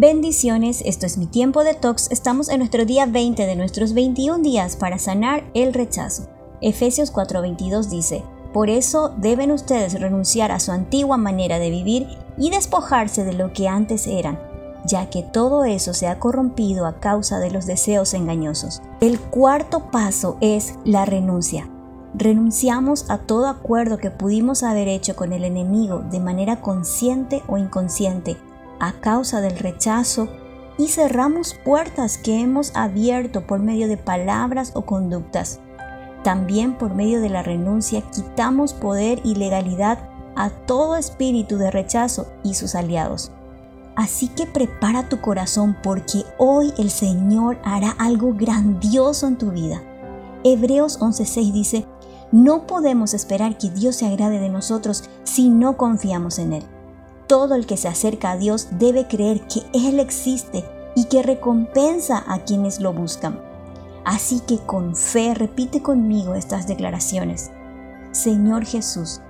Bendiciones, esto es mi tiempo de tox. Estamos en nuestro día 20 de nuestros 21 días para sanar el rechazo. Efesios 4:22 dice, Por eso deben ustedes renunciar a su antigua manera de vivir y despojarse de lo que antes eran, ya que todo eso se ha corrompido a causa de los deseos engañosos. El cuarto paso es la renuncia. Renunciamos a todo acuerdo que pudimos haber hecho con el enemigo de manera consciente o inconsciente a causa del rechazo y cerramos puertas que hemos abierto por medio de palabras o conductas. También por medio de la renuncia quitamos poder y legalidad a todo espíritu de rechazo y sus aliados. Así que prepara tu corazón porque hoy el Señor hará algo grandioso en tu vida. Hebreos 11:6 dice, no podemos esperar que Dios se agrade de nosotros si no confiamos en Él. Todo el que se acerca a Dios debe creer que Él existe y que recompensa a quienes lo buscan. Así que con fe repite conmigo estas declaraciones. Señor Jesús,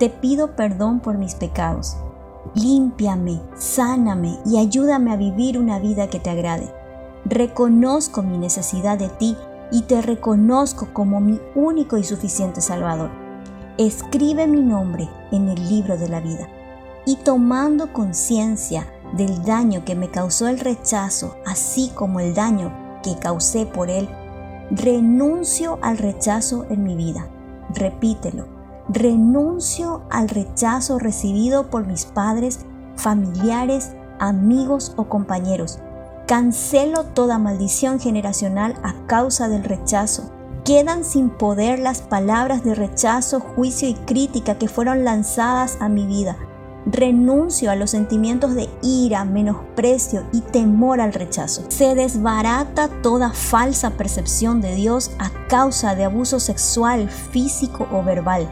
te pido perdón por mis pecados. Límpiame, sáname y ayúdame a vivir una vida que te agrade. Reconozco mi necesidad de ti y te reconozco como mi único y suficiente Salvador. Escribe mi nombre en el libro de la vida. Y tomando conciencia del daño que me causó el rechazo, así como el daño que causé por él, renuncio al rechazo en mi vida. Repítelo. Renuncio al rechazo recibido por mis padres, familiares, amigos o compañeros Cancelo toda maldición generacional a causa del rechazo. Quedan sin poder las palabras de rechazo, juicio y crítica que fueron lanzadas a mi vida. Renuncio a los sentimientos de ira, menosprecio y temor al rechazo. Se desbarata toda falsa percepción de Dios a causa de abuso sexual, físico o verbal.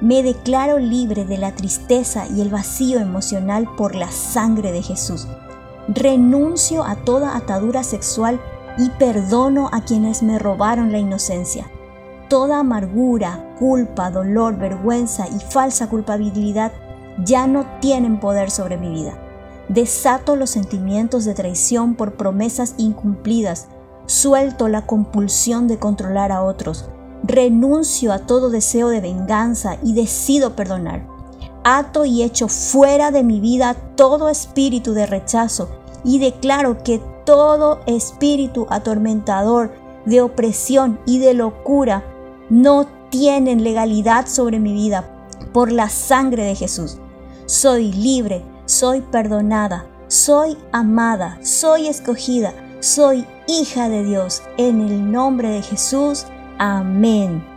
Me declaro libre de la tristeza y el vacío emocional por la sangre de Jesús. Renuncio a toda atadura sexual y perdono a quienes me robaron la inocencia. Toda amargura, culpa, dolor, vergüenza y falsa culpabilidad ya no tienen poder sobre mi vida. Desato los sentimientos de traición por promesas incumplidas. Suelto la compulsión de controlar a otros. Renuncio a todo deseo de venganza y decido perdonar ato y echo fuera de mi vida todo espíritu de rechazo y declaro que todo espíritu atormentador de opresión y de locura no tienen legalidad sobre mi vida por la sangre de Jesús. Soy libre, soy perdonada, soy amada, soy escogida, soy hija de Dios. En el nombre de Jesús. Amén.